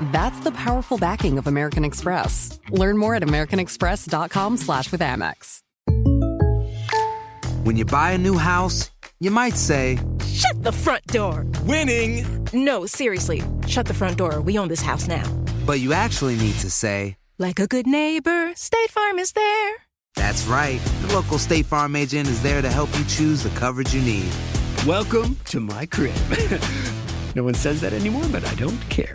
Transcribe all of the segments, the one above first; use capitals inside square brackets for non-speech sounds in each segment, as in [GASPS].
That's the powerful backing of American Express. Learn more at americanexpress.com slash with Amex. When you buy a new house, you might say, Shut the front door! Winning! No, seriously, shut the front door. We own this house now. but you actually need to say, Like a good neighbor, State Farm is there. that's right. The local State Farm agent is there to help you choose the coverage you need. Welcome to my crib. [LAUGHS] no one says that anymore, but I don't care.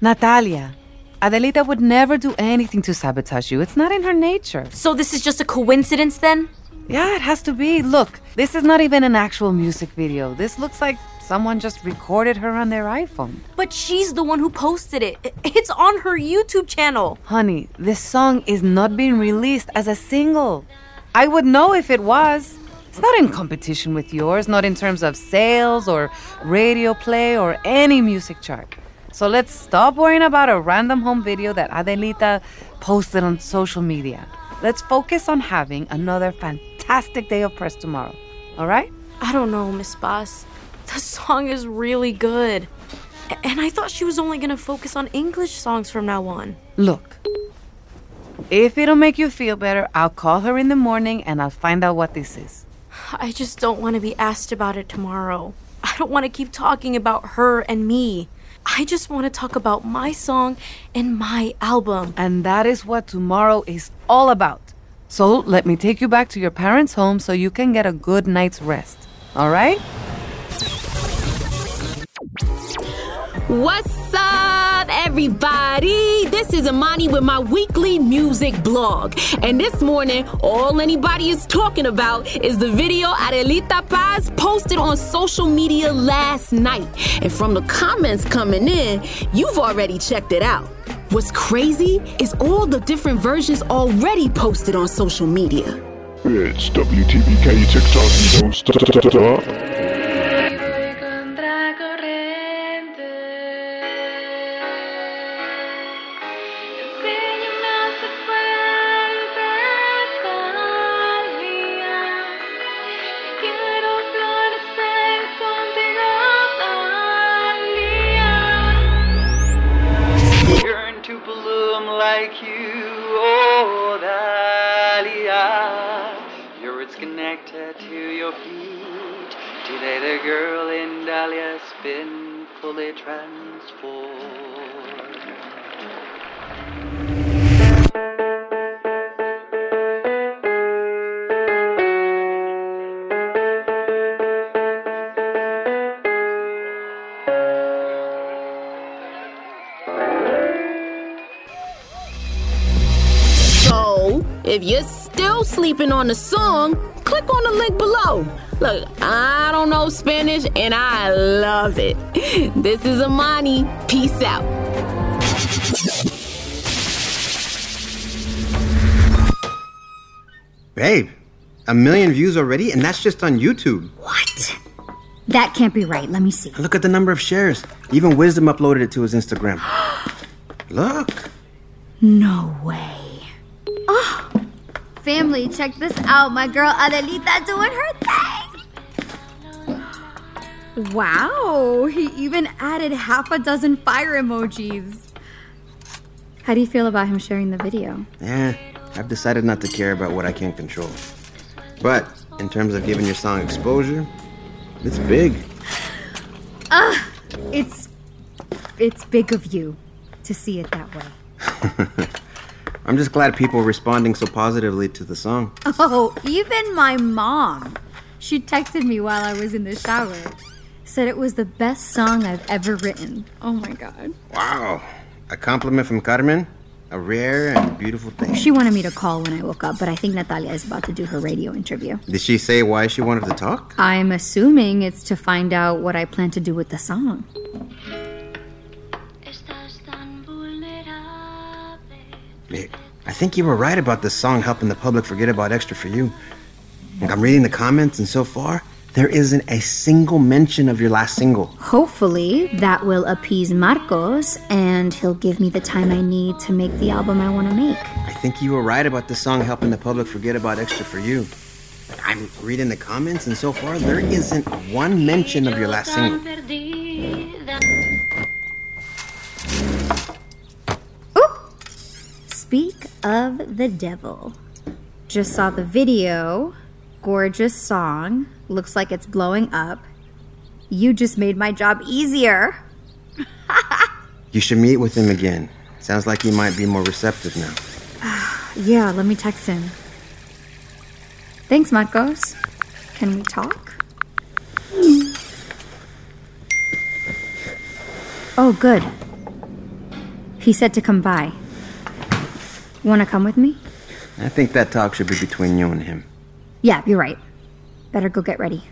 Natalia, Adelita would never do anything to sabotage you. It's not in her nature. So this is just a coincidence then? Yeah, it has to be. Look, this is not even an actual music video. This looks like someone just recorded her on their iPhone. But she's the one who posted it. It's on her YouTube channel. Honey, this song is not being released as a single. I would know if it was. It's not in competition with yours, not in terms of sales or radio play or any music chart. So let's stop worrying about a random home video that Adelita posted on social media. Let's focus on having another fantastic day of press tomorrow. All right? I don't know, Miss Paz. The song is really good. And I thought she was only gonna focus on English songs from now on. Look, if it'll make you feel better, I'll call her in the morning and I'll find out what this is. I just don't want to be asked about it tomorrow. I don't want to keep talking about her and me. I just want to talk about my song and my album. And that is what tomorrow is all about. So let me take you back to your parents' home so you can get a good night's rest. All right? What's up, everybody? This is Amani with my weekly music blog. And this morning, all anybody is talking about is the video Adelita Paz posted on social media last night. And from the comments coming in, you've already checked it out. What's crazy is all the different versions already posted on social media. It's WTBK TikTok. Girl in Dahlia's been fully transformed. If you're still sleeping on the song, click on the link below. Look, I don't know Spanish and I love it. [LAUGHS] This is Amani. Peace out. Babe, a million views already, and that's just on YouTube. What? That can't be right. Let me see. Look at the number of shares. Even Wisdom uploaded it to his Instagram. [GASPS] Look. No way. Oh, family, check this out. My girl Adelita doing her thing. Wow, he even added half a dozen fire emojis. How do you feel about him sharing the video? Eh, I've decided not to care about what I can't control. But in terms of giving your song exposure, it's big. Ah, it's it's big of you to see it that way. [LAUGHS] I'm just glad people are responding so positively to the song. Oh, even my mom. She texted me while I was in the shower. Said it was the best song I've ever written. Oh my god. Wow. A compliment from Carmen? A rare and beautiful thing. She wanted me to call when I woke up, but I think Natalia is about to do her radio interview. Did she say why she wanted to talk? I'm assuming it's to find out what I plan to do with the song. I think you were right about this song helping the public forget about Extra for You. Like, I'm reading the comments, and so far, there isn't a single mention of your last single. Hopefully, that will appease Marcos and he'll give me the time I need to make the album I want to make. I think you were right about this song helping the public forget about Extra for You. I'm reading the comments, and so far, there isn't one mention of your last single. Of the devil. Just saw the video. Gorgeous song. Looks like it's blowing up. You just made my job easier. [LAUGHS] You should meet with him again. Sounds like he might be more receptive now. [SIGHS] Yeah, let me text him. Thanks, Marcos. Can we talk? Oh, good. He said to come by. Want to come with me? I think that talk should be between you and him. Yeah, you're right. Better go get ready.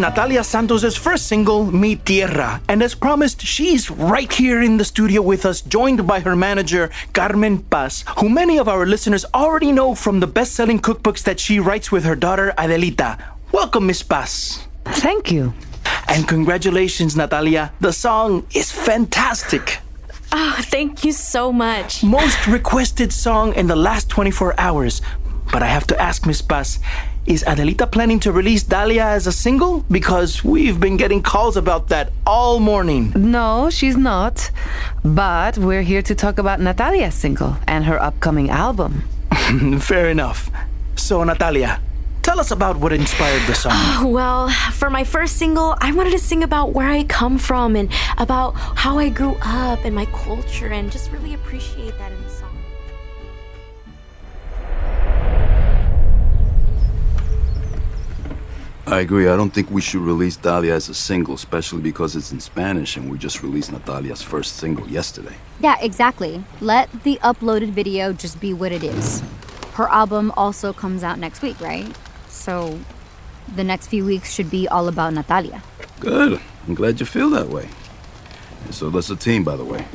Natalia Santos' first single, Mi Tierra, and as promised, she's right here in the studio with us, joined by her manager, Carmen Paz, who many of our listeners already know from the best selling cookbooks that she writes with her daughter, Adelita. Welcome, Miss Paz. Thank you. And congratulations, Natalia. The song is fantastic. Oh, thank you so much. Most requested song in the last 24 hours. But I have to ask, Miss Paz, is Adelita planning to release Dahlia as a single? Because we've been getting calls about that all morning. No, she's not. But we're here to talk about Natalia's single and her upcoming album. [LAUGHS] Fair enough. So, Natalia, tell us about what inspired the song. [SIGHS] Well, for my first single, I wanted to sing about where I come from and about how I grew up and my culture and just really appreciate that in the song. I agree. I don't think we should release Dahlia as a single, especially because it's in Spanish and we just released Natalia's first single yesterday. Yeah, exactly. Let the uploaded video just be what it is. Her album also comes out next week, right? So the next few weeks should be all about Natalia. Good. I'm glad you feel that way. And so does the team, by the way.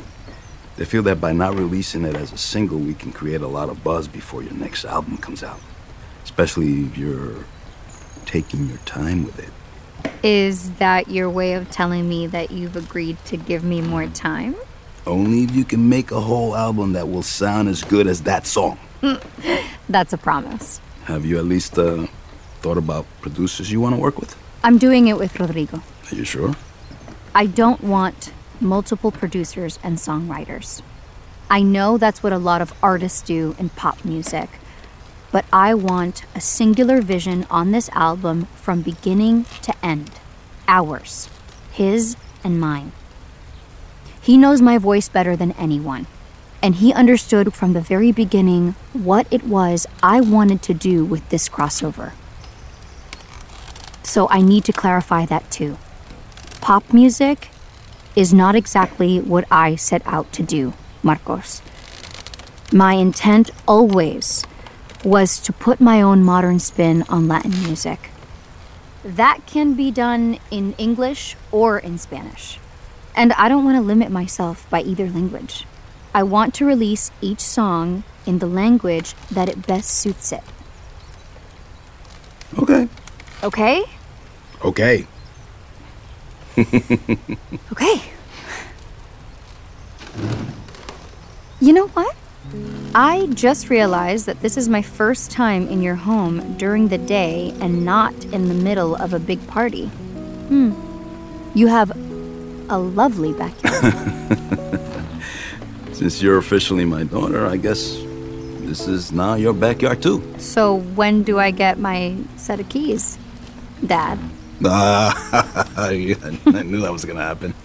They feel that by not releasing it as a single, we can create a lot of buzz before your next album comes out. Especially if you're taking your time with it. Is that your way of telling me that you've agreed to give me more time? Only if you can make a whole album that will sound as good as that song. [LAUGHS] That's a promise. Have you at least uh, thought about producers you want to work with? I'm doing it with Rodrigo. Are you sure? I don't want multiple producers and songwriters. I know that's what a lot of artists do in pop music, but I want a singular vision on this album from beginning to end. Ours. His and mine. He knows my voice better than anyone, and he understood from the very beginning what it was I wanted to do with this crossover. So I need to clarify that too. Pop music is not exactly what I set out to do, Marcos. My intent always was to put my own modern spin on Latin music. That can be done in English or in Spanish. And I don't want to limit myself by either language. I want to release each song in the language that it best suits it. Okay. Okay? Okay. [LAUGHS] Okay. You know what? I just realized that this is my first time in your home during the day and not in the middle of a big party. Hmm. You have a lovely backyard. [LAUGHS] Since you're officially my daughter, I guess this is now your backyard too. so, when do I get my set of keys? Dad. Ah, [LAUGHS] I knew that was gonna happen. [LAUGHS]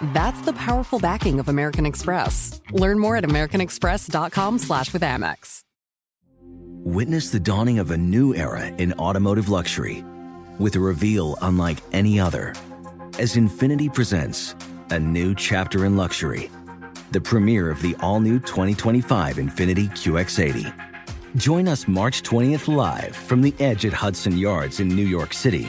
That's the powerful backing of American Express. Learn more at americanexpress.com slash with Amex. Witness the dawning of a new era in automotive luxury with a reveal unlike any other as Infiniti presents a new chapter in luxury, the premiere of the all-new 2025 Infiniti QX80. Join us March 20th live from the Edge at Hudson Yards in New York City,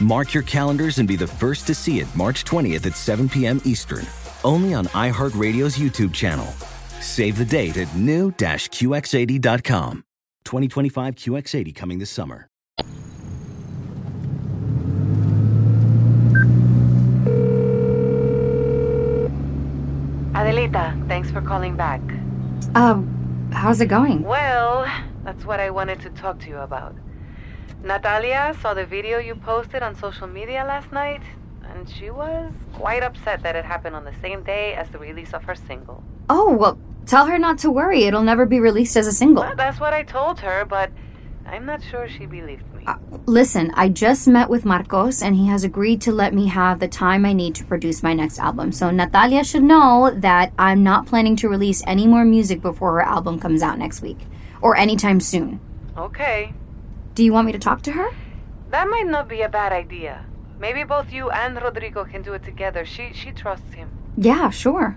Mark your calendars and be the first to see it March 20th at 7 p.m. Eastern, only on iHeartRadio's YouTube channel. Save the date at new-QX80.com. 2025 QX80 coming this summer. Adelita, thanks for calling back. Um, how's it going? Well, that's what I wanted to talk to you about. Natalia saw the video you posted on social media last night, and she was quite upset that it happened on the same day as the release of her single. Oh, well, tell her not to worry. It'll never be released as a single. Well, that's what I told her, but I'm not sure she believed me. Uh, listen, I just met with Marcos and he has agreed to let me have the time I need to produce my next album. So Natalia should know that I'm not planning to release any more music before her album comes out next week or anytime soon. Okay. Do you want me to talk to her? That might not be a bad idea. Maybe both you and Rodrigo can do it together. She she trusts him. Yeah, sure.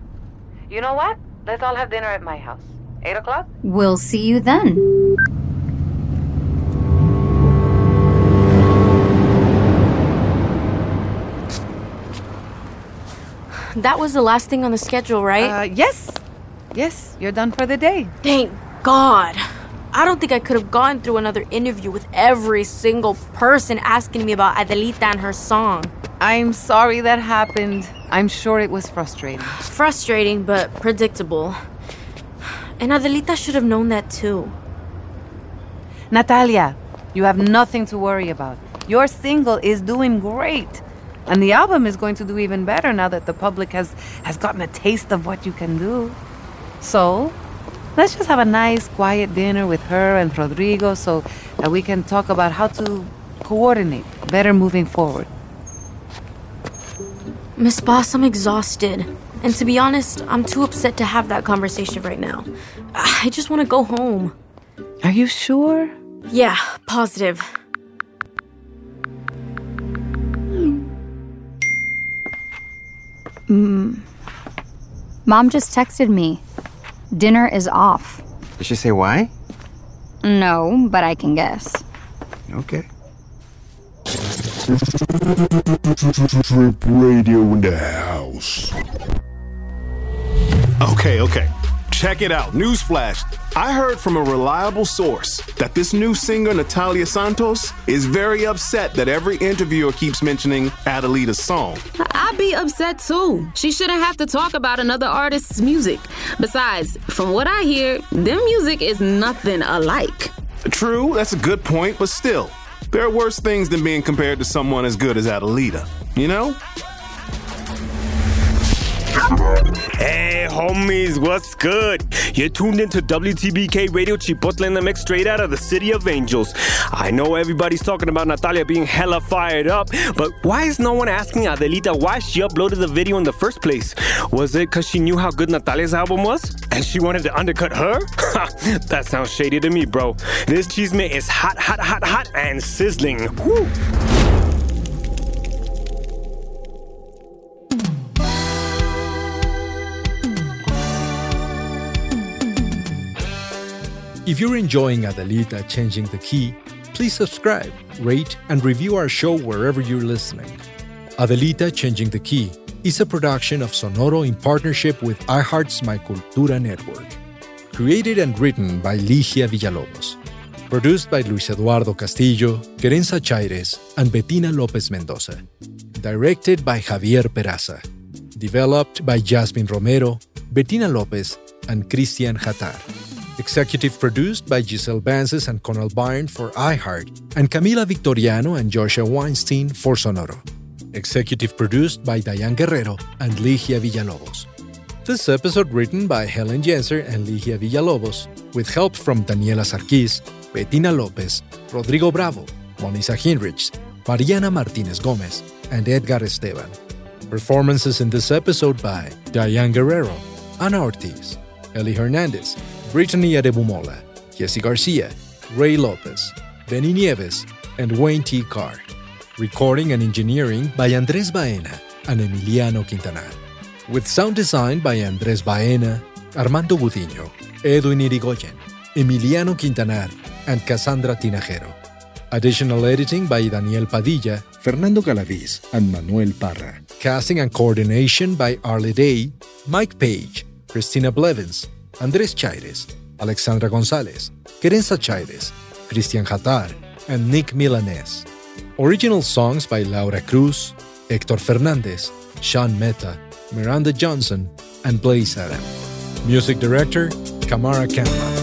You know what? Let's all have dinner at my house. Eight o'clock? We'll see you then. That was the last thing on the schedule, right? Uh, yes. Yes, you're done for the day. Thank God. I don't think I could have gone through another interview with every single person asking me about Adelita and her song. I'm sorry that happened. I'm sure it was frustrating. Frustrating, but predictable. And Adelita should have known that too. Natalia, you have nothing to worry about. Your single is doing great. And the album is going to do even better now that the public has, has gotten a taste of what you can do. So, let's just have a nice, quiet dinner with her and Rodrigo so that we can talk about how to coordinate better moving forward. Miss Paz, I'm exhausted. And to be honest, I'm too upset to have that conversation right now. I just want to go home. Are you sure? Yeah, positive. Mm. Mom just texted me. Dinner is off. Did she say why? No, but I can guess. Okay. Trip radio in the house. Okay, okay. Check it out. Newsflash I heard from a reliable source that this new singer, Natalia Santos, is very upset that every interviewer keeps mentioning Adelita's song. I'd be upset too. She shouldn't have to talk about another artist's music. Besides, from what I hear, their music is nothing alike. True, that's a good point, but still, there are worse things than being compared to someone as good as Adelita, you know? Hey, homies, what's good? You're tuned into WTBK Radio Chipotle mix straight out of the City of Angels. I know everybody's talking about Natalia being hella fired up, but why is no one asking Adelita why she uploaded the video in the first place? Was it because she knew how good Natalia's album was? And she wanted to undercut her? [LAUGHS] that sounds shady to me, bro. This chisme is hot, hot, hot, hot, and sizzling. Woo! If you're enjoying Adelita Changing the Key, please subscribe, rate, and review our show wherever you're listening. Adelita Changing the Key is a production of Sonoro in partnership with iHeart's My Cultura network. Created and written by Ligia Villalobos. Produced by Luis Eduardo Castillo, Querenza Chaires, and Bettina Lopez Mendoza. Directed by Javier Peraza. Developed by Jasmine Romero, Bettina Lopez, and Christian Hatar. Executive produced by Giselle Bances and Conal Byrne for iHeart, and Camila Victoriano and Joshua Weinstein for Sonoro. Executive produced by Diane Guerrero and Ligia Villalobos. This episode written by Helen Jenser and Ligia Villalobos, with help from Daniela Sarkis, Bettina Lopez, Rodrigo Bravo, Monisa Hinrichs, Mariana Martinez Gomez, and Edgar Esteban. Performances in this episode by Diane Guerrero, Ana Ortiz, Eli Hernandez, Brittany Adebumola, Jesse Garcia, Ray Lopez, Benny Nieves, and Wayne T. Carr. Recording and engineering by Andres Baena and Emiliano Quintanar. With sound design by Andres Baena, Armando Budiño, Edwin Irigoyen, Emiliano Quintanar, and Cassandra Tinajero. Additional editing by Daniel Padilla, Fernando Galaviz, and Manuel Parra. Casting and coordination by Arlie Day, Mike Page, Christina Blevins, Andrés Chaires, Alexandra González, Querenza Chaires, Christian Hatar, and Nick Milanés. Original songs by Laura Cruz, Hector Fernandez, Sean Meta, Miranda Johnson, and Blaze Adam. Music director, Kamara Kempa.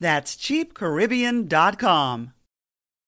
That's cheapcaribbean.com.